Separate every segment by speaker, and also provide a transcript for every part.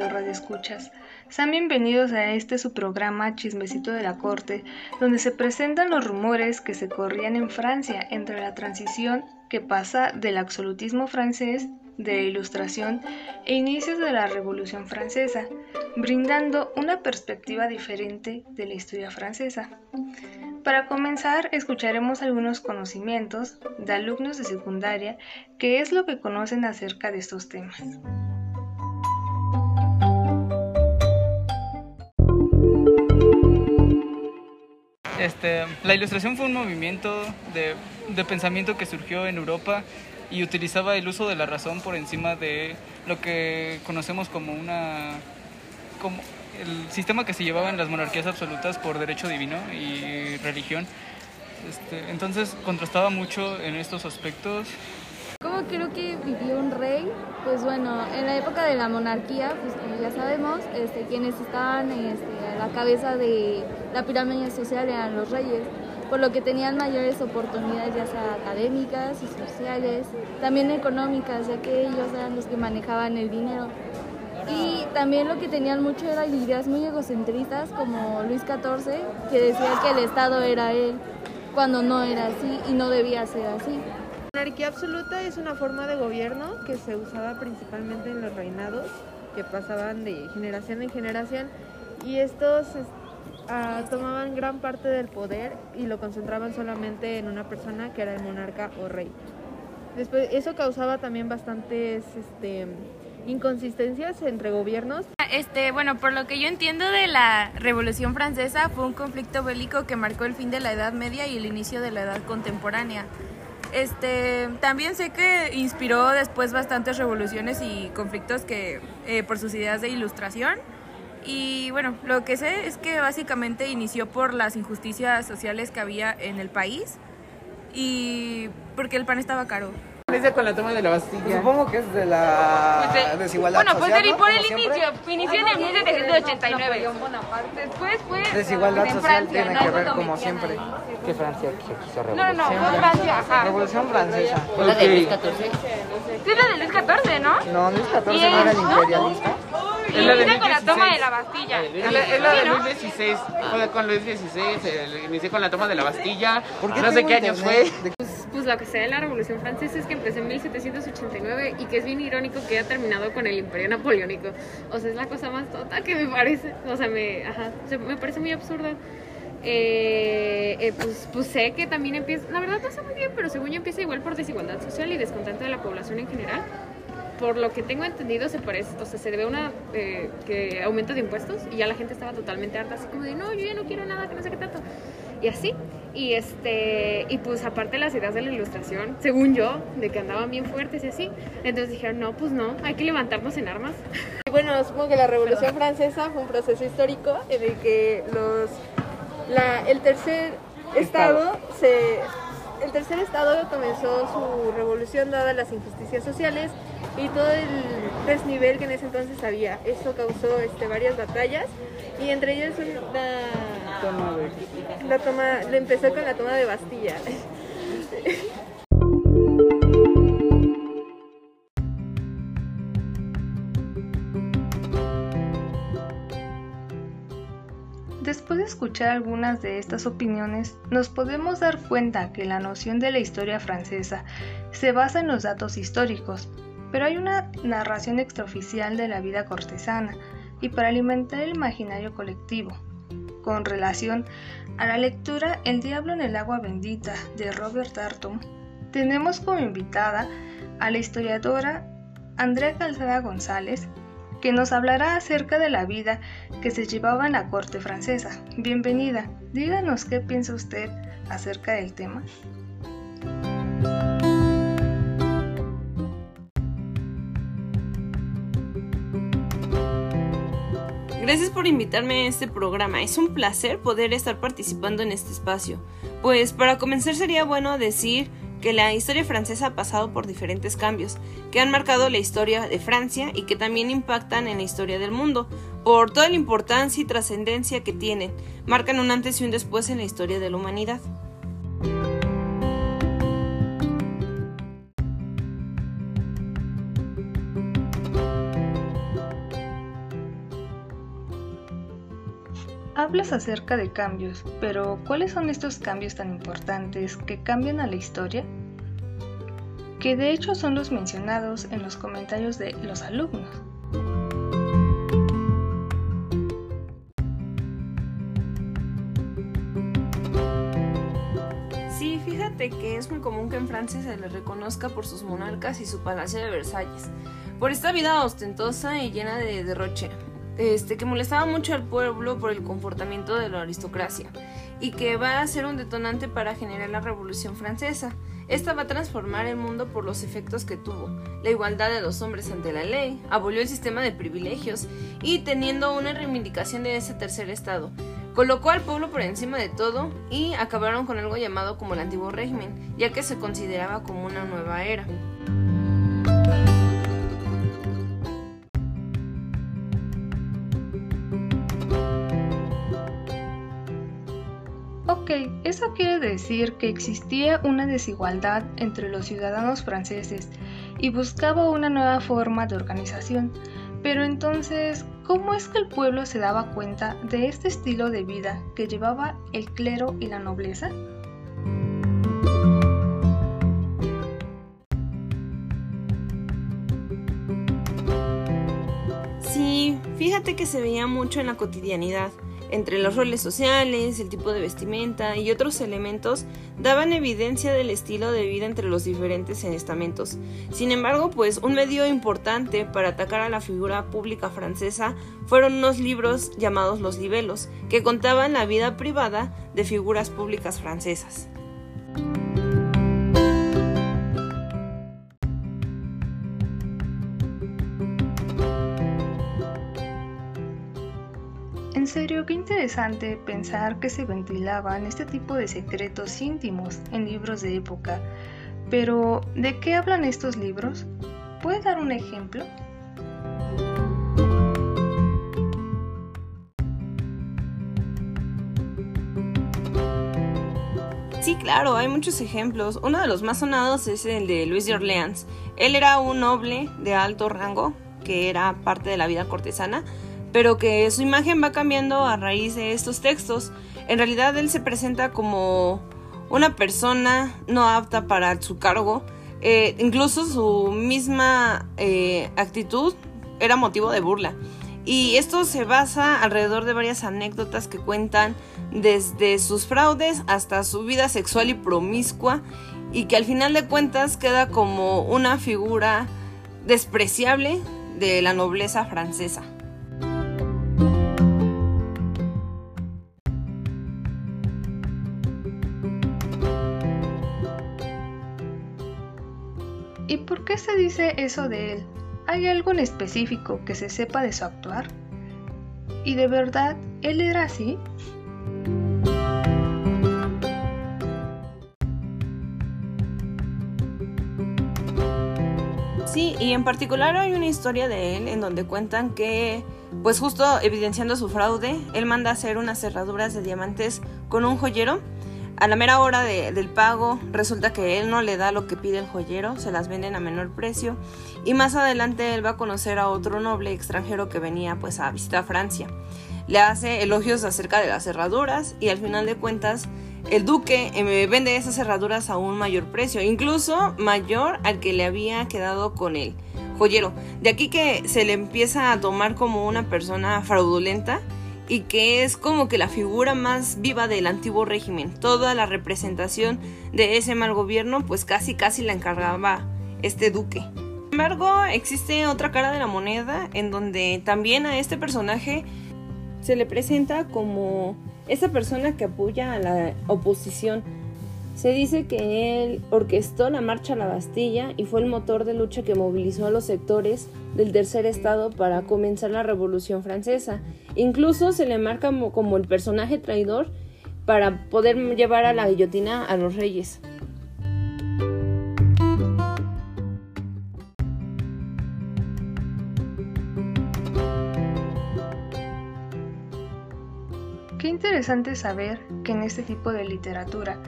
Speaker 1: queridos radioescuchas. Sean bienvenidos a este su programa Chismecito de la Corte, donde se presentan los rumores que se corrían en Francia entre la transición que pasa del absolutismo francés de Ilustración e inicios de la Revolución Francesa, brindando una perspectiva diferente de la historia francesa. Para comenzar, escucharemos algunos conocimientos de alumnos de secundaria que es lo que conocen acerca de estos temas.
Speaker 2: Este, la ilustración fue un movimiento de, de, pensamiento que surgió en Europa y utilizaba el uso de la razón por encima de lo que conocemos como una como el sistema que se llevaba en las monarquías absolutas por derecho divino y religión. Este, entonces contrastaba mucho en estos aspectos.
Speaker 3: ¿Cómo creo que vivió un rey? Pues bueno, en la época de la monarquía, pues como ya sabemos, este, quienes estaban este, la cabeza de la pirámide social eran los reyes por lo que tenían mayores oportunidades ya sea académicas y sociales, también económicas, ya que ellos eran los que manejaban el dinero. Y también lo que tenían mucho eran ideas muy egocentristas, como Luis XIV, que decía que el Estado era él, cuando no era así y no debía ser así.
Speaker 4: La monarquía absoluta es una forma de gobierno que se usaba principalmente en los reinados, que pasaban de generación en generación, y estos uh, tomaban gran parte del poder y lo concentraban solamente en una persona que era el monarca o rey. Después, eso causaba también bastantes este, inconsistencias entre gobiernos.
Speaker 5: Este, bueno, por lo que yo entiendo de la Revolución Francesa, fue un conflicto bélico que marcó el fin de la Edad Media y el inicio de la Edad Contemporánea. Este, también sé que inspiró después bastantes revoluciones y conflictos que, eh, por sus ideas de ilustración. Y bueno, lo que sé es que básicamente inició por las injusticias sociales que había en el país y porque el pan estaba caro.
Speaker 6: Inicia con la toma de la Bastilla.
Speaker 7: Pues supongo que es de la pues de, desigualdad
Speaker 8: bueno,
Speaker 7: social.
Speaker 8: Bueno, pues por el inicio. Inició en el 1789. Después fue.
Speaker 7: Desigualdad social
Speaker 8: Francia,
Speaker 7: tiene
Speaker 8: ¿no?
Speaker 7: que ver como siempre.
Speaker 6: Que Francia quiso
Speaker 8: No, no, no, fue Francia. Ajá.
Speaker 7: Revolución francesa.
Speaker 6: ¿Es la de Luis
Speaker 8: XIV? Sí, es la de Luis XIV, ¿no?
Speaker 7: No, Luis XIV
Speaker 8: ¿Y
Speaker 7: no era el
Speaker 8: no?
Speaker 7: imperialista.
Speaker 8: Y
Speaker 6: Es la de
Speaker 8: inicia con la toma de la Bastilla.
Speaker 6: Es la, es la de
Speaker 8: Sí, ¿no?
Speaker 6: Luis XVI. Fue con Luis XVI. el- Inicié con la toma de la Bastilla.
Speaker 7: ¿Por qué
Speaker 6: no sé qué año fue.
Speaker 7: De-
Speaker 9: Pues lo que sé de la Revolución Francesa es que empezó en 1789 y que es bien irónico que haya terminado con el Imperio Napoleónico. O sea, es la cosa más tonta que me parece. O sea, me, ajá, se- me parece muy absurda. Eh, eh, pues, pues sé que también empieza, la verdad no sé muy bien, pero según yo empieza igual por desigualdad social y descontento de la población en general. Por lo que tengo entendido, se parece, o sea, se debe a una eh, que aumento de impuestos y ya la gente estaba totalmente harta, así como de no, yo ya no quiero nada, que no sé qué tanto. Y así. Y este, y pues aparte las ideas de la ilustración, según yo, de que andaban bien fuertes y así. Entonces dijeron, no, pues no, hay que levantarnos en armas.
Speaker 4: Y bueno, supongo que la Revolución Francesa fue un proceso histórico en el que los, la, el tercer estado se, el tercer estado comenzó su revolución dadas las injusticias sociales y todo el desnivel que en ese entonces había. Esto causó este, varias batallas y entre ellas una,
Speaker 6: Toma de-
Speaker 4: la toma, le empezó con la toma de Bastilla.
Speaker 1: Después de escuchar algunas de estas opiniones, nos podemos dar cuenta que la noción de la historia francesa se basa en los datos históricos, pero hay una narración extraoficial de la vida cortesana y para alimentar el imaginario colectivo. Con relación a la lectura El diablo en el agua bendita de Robert Darnton, tenemos como invitada a la historiadora Andrea Calzada González, que nos hablará acerca de la vida que se llevaba en la corte francesa. Bienvenida, díganos qué piensa usted acerca del tema.
Speaker 10: Gracias por invitarme a este programa. Es un placer poder estar participando en este espacio. Pues para comenzar sería bueno decir que la historia francesa ha pasado por diferentes cambios, que han marcado la historia de Francia y que también impactan en la historia del mundo, por toda la importancia y trascendencia que tienen, marcan un antes y un después en la historia de la humanidad.
Speaker 1: Hablas acerca de cambios, pero ¿cuáles son estos cambios tan importantes que cambian a la historia? Que de hecho son los mencionados en los comentarios de los alumnos.
Speaker 10: Sí, fíjate que es muy común que en Francia se le reconozca por sus monarcas y su palacio de Versalles, por esta vida ostentosa y llena de derroche, este, que molestaba mucho al pueblo por el comportamiento de la aristocracia y que va a ser un detonante para generar la Revolución Francesa. Esta va a transformar el mundo por los efectos que tuvo, la igualdad de los hombres ante la ley, abolió el sistema de privilegios y teniendo una reivindicación de ese tercer estado. Colocó al pueblo por encima de todo y acabaron con algo llamado como el antiguo régimen, ya que se consideraba como una nueva era.
Speaker 1: Quiere decir que existía una desigualdad entre los ciudadanos franceses y buscaba una nueva forma de organización. Pero entonces, ¿cómo es que el pueblo se daba cuenta de este estilo de vida que llevaba el clero y la nobleza?
Speaker 10: Sí, fíjate que se veía mucho en la cotidianidad entre los roles sociales, el tipo de vestimenta y otros elementos daban evidencia del estilo de vida entre los diferentes estamentos. Sin embargo, pues un medio importante para atacar a la figura pública francesa fueron unos libros llamados Los Libelos, que contaban la vida privada de figuras públicas francesas.
Speaker 1: Serio, qué interesante pensar que se ventilaban este tipo de secretos íntimos en libros de época. Pero, ¿de qué hablan estos libros? ¿Puedes dar un ejemplo?
Speaker 10: Sí, claro, hay muchos ejemplos. Uno de los más sonados es el de Luis de Orleans. Él era un noble de alto rango, que era parte de la vida cortesana, pero que su imagen va cambiando a raíz de estos textos. En realidad él se presenta como una persona no apta para su cargo. Eh, incluso su misma eh, actitud era motivo de burla. Y esto se basa alrededor de varias anécdotas que cuentan desde sus fraudes hasta su vida sexual y promiscua y que al final de cuentas queda como una figura despreciable de la nobleza francesa.
Speaker 1: ¿Y por qué se dice eso de él? ¿Hay algo en específico que se sepa de su actuar? ¿Y de verdad él era así?
Speaker 10: Sí, y en particular hay una historia de él en donde cuentan que, pues justo evidenciando su fraude, él manda hacer unas cerraduras de diamantes con un joyero. A la mera hora de, del pago resulta que él no le da lo que pide el joyero, se las venden a menor precio y más adelante él va a conocer a otro noble extranjero que venía pues a visitar Francia. Le hace elogios acerca de las cerraduras y al final de cuentas el duque eh, vende esas cerraduras a un mayor precio, incluso mayor al que le había quedado con el joyero. De aquí que se le empieza a tomar como una persona fraudulenta y que es como que la figura más viva del antiguo régimen. Toda la representación de ese mal gobierno pues casi casi la encargaba este duque. Sin embargo, existe otra cara de la moneda en donde también a este personaje se le presenta como esa persona que apoya a la oposición. Se dice que él orquestó la marcha a la Bastilla y fue el motor de lucha que movilizó a los sectores del tercer estado para comenzar la Revolución Francesa. Incluso se le marca como, como el personaje traidor para poder llevar a la guillotina a los reyes.
Speaker 1: Qué interesante saber que en este tipo de literatura,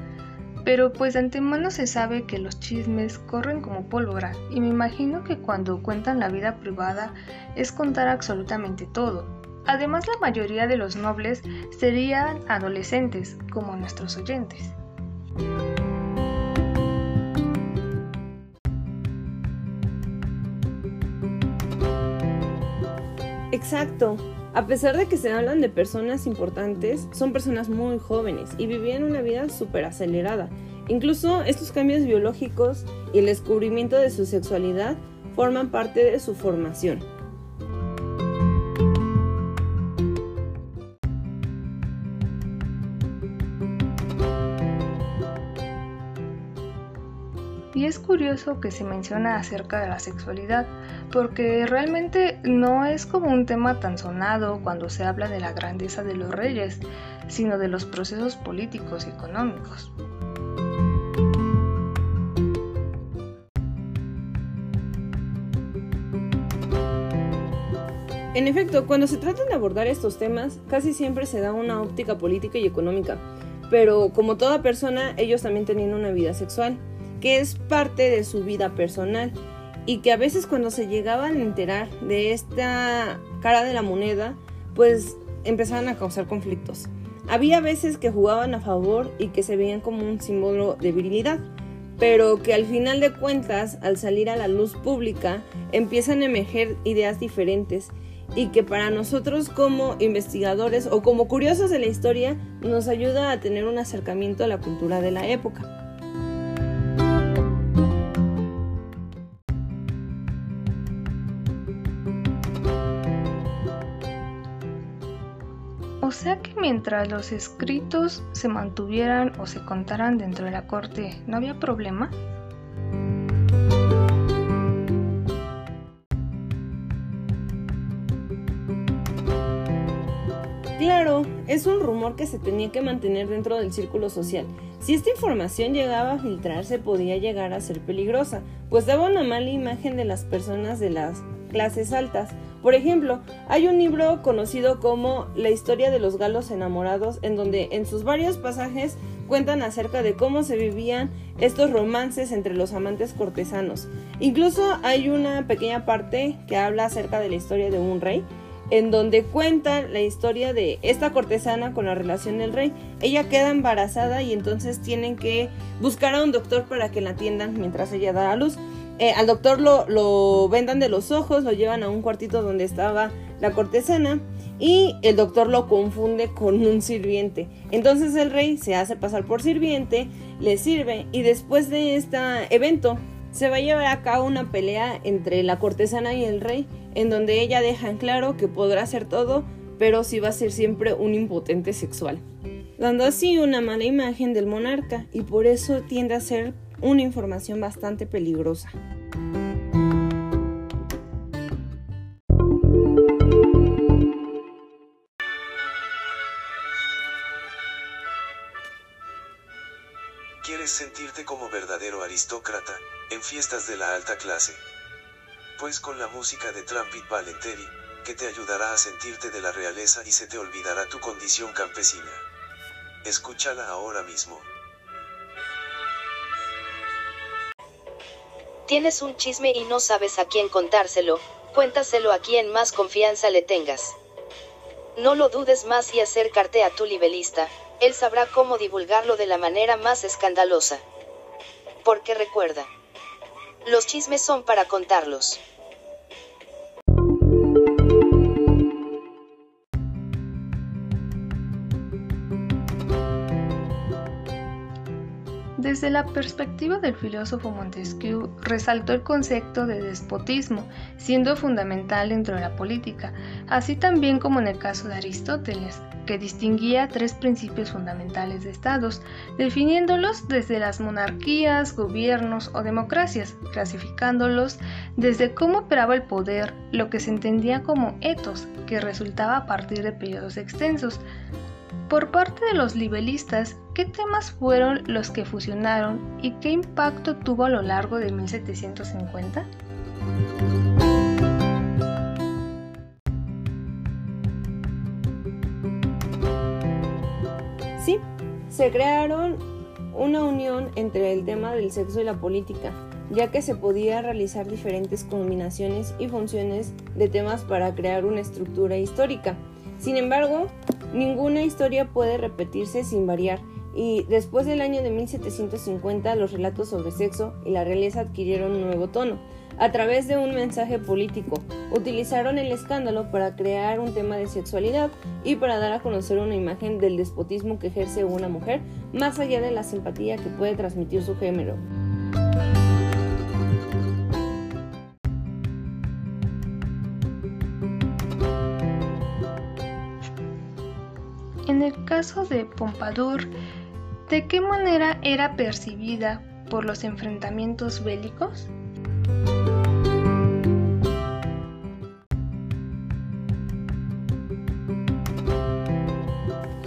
Speaker 1: pero pues de antemano se sabe que los chismes corren como pólvora y me imagino que cuando cuentan la vida privada es contar absolutamente todo. Además, la mayoría de los nobles serían adolescentes, como nuestros oyentes.
Speaker 10: Exacto. A pesar de que se hablan de personas importantes, son personas muy jóvenes y vivían una vida súper acelerada. Incluso estos cambios biológicos y el descubrimiento de su sexualidad forman parte de su formación.
Speaker 1: Es curioso que se menciona acerca de la sexualidad, porque realmente no es como un tema tan sonado cuando se habla de la grandeza de los reyes, sino de los procesos políticos y económicos.
Speaker 10: En efecto, cuando se tratan de abordar estos temas, casi siempre se da una óptica política y económica, pero como toda persona, ellos también tenían una vida sexual que es parte de su vida personal y que a veces cuando se llegaban a enterar de esta cara de la moneda, pues empezaban a causar conflictos. Había veces que jugaban a favor y que se veían como un símbolo de virilidad, pero que al final de cuentas, al salir a la luz pública, empiezan a emerger ideas diferentes y que para nosotros como investigadores o como curiosos de la historia nos ayuda a tener un acercamiento a la cultura de la época.
Speaker 1: O sea que mientras los escritos se mantuvieran o se contaran dentro de la corte, ¿no había problema?
Speaker 10: Claro, es un rumor que se tenía que mantener dentro del círculo social. Si esta información llegaba a filtrarse podía llegar a ser peligrosa, pues daba una mala imagen de las personas de las clases altas. Por ejemplo, hay un libro conocido como La historia de los galos enamorados, en donde en sus varios pasajes cuentan acerca de cómo se vivían estos romances entre los amantes cortesanos. Incluso hay una pequeña parte que habla acerca de la historia de un rey, en donde cuenta la historia de esta cortesana con la relación del rey. Ella queda embarazada y entonces tienen que buscar a un doctor para que la atiendan mientras ella da a luz. Eh, al doctor lo, lo vendan de los ojos, lo llevan a un cuartito donde estaba la cortesana y el doctor lo confunde con un sirviente. Entonces el rey se hace pasar por sirviente, le sirve y después de este evento se va a llevar a cabo una pelea entre la cortesana y el rey, en donde ella deja claro que podrá hacer todo, pero sí va a ser siempre un impotente sexual, dando así una mala imagen del monarca y por eso tiende a ser una información bastante peligrosa.
Speaker 11: ¿Quieres sentirte como verdadero aristócrata, en fiestas de la alta clase? Pues con la música de Trampit Valenteri, que te ayudará a sentirte de la realeza y se te olvidará tu condición campesina. Escúchala ahora mismo.
Speaker 12: Tienes un chisme y no sabes a quién contárselo, cuéntaselo a quien más confianza le tengas. No lo dudes más y acércate a tu libelista, él sabrá cómo divulgarlo de la manera más escandalosa. Porque recuerda, los chismes son para contarlos.
Speaker 1: Desde la perspectiva del filósofo Montesquieu, resaltó el concepto de despotismo, siendo fundamental dentro de la política, así también como en el caso de Aristóteles, que distinguía tres principios fundamentales de estados, definiéndolos desde las monarquías, gobiernos o democracias, clasificándolos desde cómo operaba el poder, lo que se entendía como etos, que resultaba a partir de periodos extensos, por parte de los libelistas, ¿qué temas fueron los que fusionaron y qué impacto tuvo a lo largo de 1750?
Speaker 10: Sí, se crearon una unión entre el tema del sexo y la política, ya que se podía realizar diferentes combinaciones y funciones de temas para crear una estructura histórica. Sin embargo, ninguna historia puede repetirse sin variar, y después del año de 1750 los relatos sobre sexo y la realeza adquirieron un nuevo tono. A través de un mensaje político, utilizaron el escándalo para crear un tema de sexualidad y para dar a conocer una imagen del despotismo que ejerce una mujer, más allá de la simpatía que puede transmitir su género.
Speaker 1: Caso de Pompadour, ¿de qué manera era percibida por los enfrentamientos bélicos?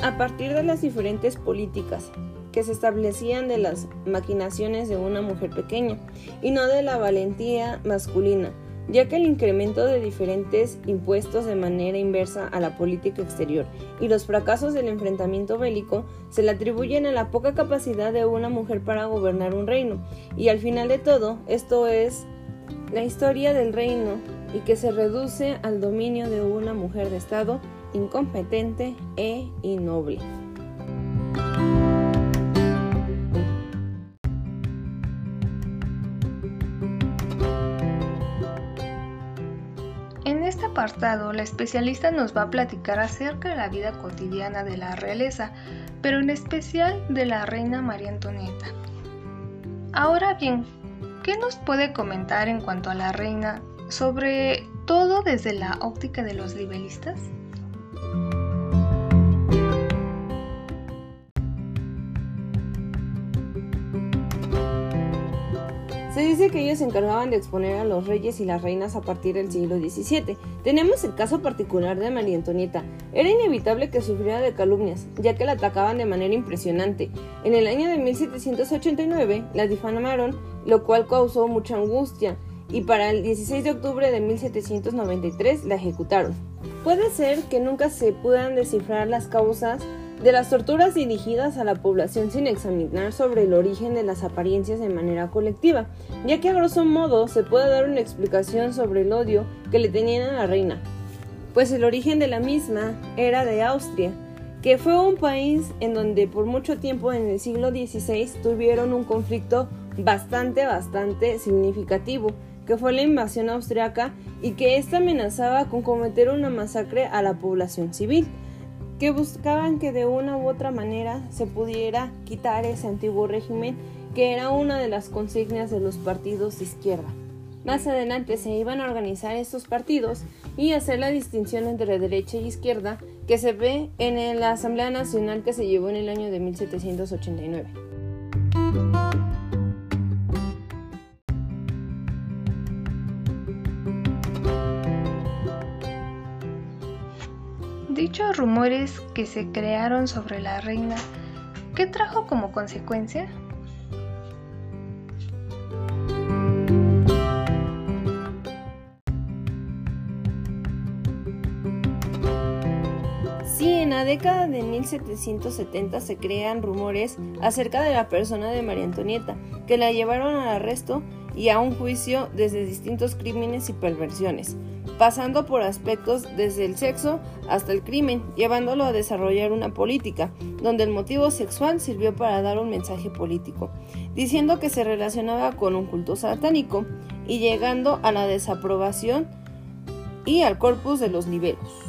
Speaker 10: A partir de las diferentes políticas que se establecían de las maquinaciones de una mujer pequeña y no de la valentía masculina, ya que el incremento de diferentes impuestos de manera inversa a la política exterior y los fracasos del enfrentamiento bélico se le atribuyen a la poca capacidad de una mujer para gobernar un reino. Y al final de todo, esto es la historia del reino y que se reduce al dominio de una mujer de Estado incompetente e innoble.
Speaker 1: La especialista nos va a platicar acerca de la vida cotidiana de la realeza, pero en especial de la reina María Antonieta. Ahora bien, ¿qué nos puede comentar en cuanto a la reina, sobre todo desde la óptica de los libelistas?
Speaker 10: Dice que ellos se encargaban de exponer a los reyes y las reinas a partir del siglo XVII. Tenemos el caso particular de María Antonieta. Era inevitable que sufriera de calumnias, ya que la atacaban de manera impresionante. En el año de 1789 la difamaron, lo cual causó mucha angustia, y para el 16 de octubre de 1793 la ejecutaron. Puede ser que nunca se puedan descifrar las causas de las torturas dirigidas a la población sin examinar sobre el origen de las apariencias de manera colectiva, ya que a grosso modo se puede dar una explicación sobre el odio que le tenían a la reina, pues el origen de la misma era de Austria, que fue un país en donde por mucho tiempo en el siglo XVI tuvieron un conflicto bastante, bastante significativo, que fue la invasión austriaca y que ésta amenazaba con cometer una masacre a la población civil que buscaban que de una u otra manera se pudiera quitar ese antiguo régimen que era una de las consignas de los partidos de izquierda. Más adelante se iban a organizar estos partidos y hacer la distinción entre derecha y izquierda que se ve en la Asamblea Nacional que se llevó en el año de 1789.
Speaker 1: Rumores que se crearon sobre la reina, ¿qué trajo como consecuencia?
Speaker 10: Década de 1770 se crean rumores acerca de la persona de María Antonieta, que la llevaron al arresto y a un juicio desde distintos crímenes y perversiones pasando por aspectos desde el sexo hasta el crimen, llevándolo a desarrollar una política, donde el motivo sexual sirvió para dar un mensaje político, diciendo que se relacionaba con un culto satánico y llegando a la desaprobación y al corpus de los niveles.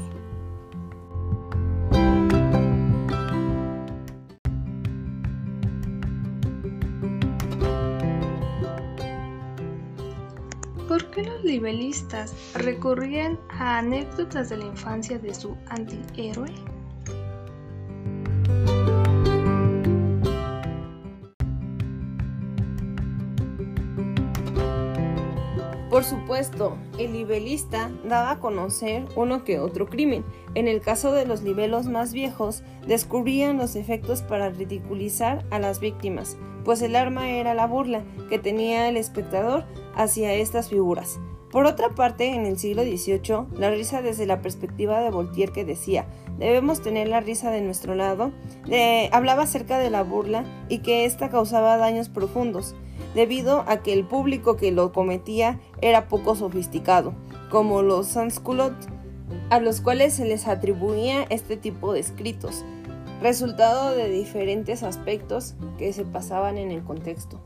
Speaker 1: ¿Por qué los libelistas recurrían a anécdotas de la infancia de su antihéroe?
Speaker 10: Por supuesto, el libelista daba a conocer uno que otro crimen. En el caso de los libelos más viejos, descubrían los efectos para ridiculizar a las víctimas, pues el arma era la burla que tenía el espectador hacia estas figuras. Por otra parte, en el siglo XVIII, la risa desde la perspectiva de Voltaire que decía, debemos tener la risa de nuestro lado, hablaba acerca de la burla y que ésta causaba daños profundos, debido a que el público que lo cometía era poco sofisticado, como los sans a los cuales se les atribuía este tipo de escritos, resultado de diferentes aspectos que se pasaban en el contexto.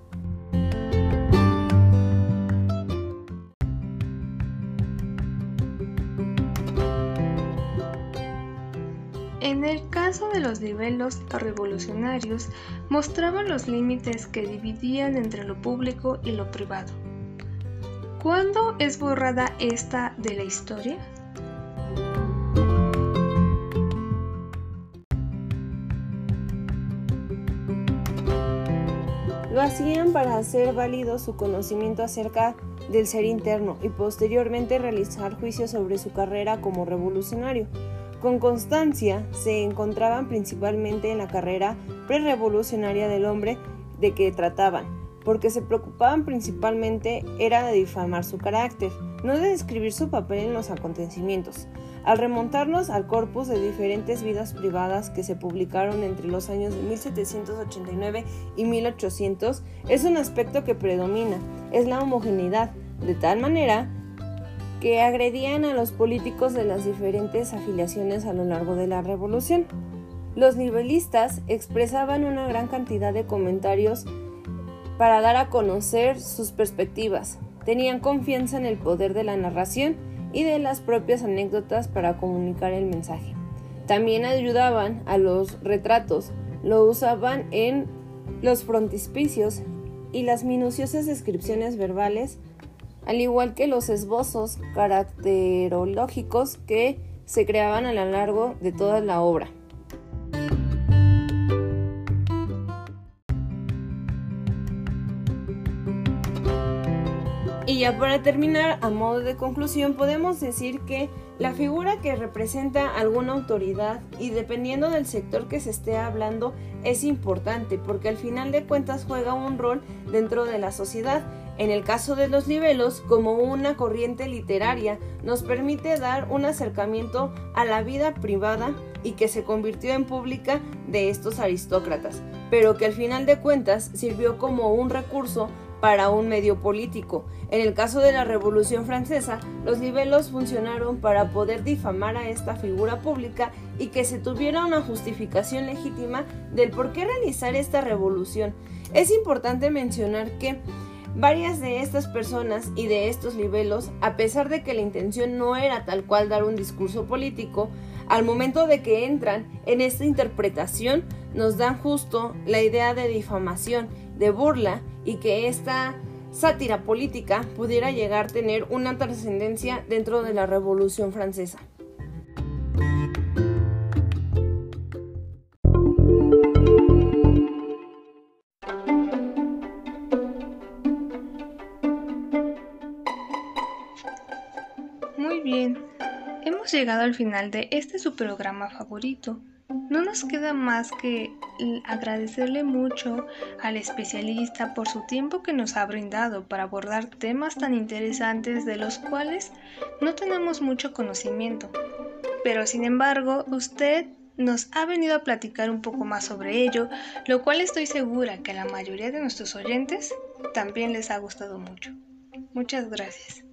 Speaker 1: En el caso de los niveles revolucionarios, mostraban los límites que dividían entre lo público y lo privado. ¿Cuándo es borrada esta de la historia?
Speaker 10: Lo hacían para hacer válido su conocimiento acerca del ser interno y posteriormente realizar juicios sobre su carrera como revolucionario. Con constancia se encontraban principalmente en la carrera prerevolucionaria del hombre de que trataban, porque se preocupaban principalmente era de difamar su carácter, no de describir su papel en los acontecimientos. Al remontarnos al corpus de diferentes vidas privadas que se publicaron entre los años de 1789 y 1800, es un aspecto que predomina, es la homogeneidad, de tal manera que agredían a los políticos de las diferentes afiliaciones a lo largo de la revolución. Los nivelistas expresaban una gran cantidad de comentarios para dar a conocer sus perspectivas. Tenían confianza en el poder de la narración y de las propias anécdotas para comunicar el mensaje. También ayudaban a los retratos, lo usaban en los frontispicios y las minuciosas descripciones verbales, al igual que los esbozos caracterológicos que se creaban a lo largo de toda la obra. Y ya para terminar, a modo de conclusión, podemos decir que la figura que representa alguna autoridad y dependiendo del sector que se esté hablando es importante porque al final de cuentas juega un rol dentro de la sociedad. En el caso de los libelos, como una corriente literaria, nos permite dar un acercamiento a la vida privada y que se convirtió en pública de estos aristócratas, pero que al final de cuentas sirvió como un recurso para un medio político. En el caso de la Revolución Francesa, los libelos funcionaron para poder difamar a esta figura pública y que se tuviera una justificación legítima del por qué realizar esta revolución. Es importante mencionar que Varias de estas personas y de estos libelos, a pesar de que la intención no era tal cual dar un discurso político, al momento de que entran en esta interpretación nos dan justo la idea de difamación, de burla y que esta sátira política pudiera llegar a tener una trascendencia dentro de la Revolución Francesa.
Speaker 1: Bien, hemos llegado al final de este su programa favorito. No nos queda más que agradecerle mucho al especialista por su tiempo que nos ha brindado para abordar temas tan interesantes de los cuales no tenemos mucho conocimiento. Pero sin embargo, usted nos ha venido a platicar un poco más sobre ello, lo cual estoy segura que a la mayoría de nuestros oyentes también les ha gustado mucho. Muchas gracias.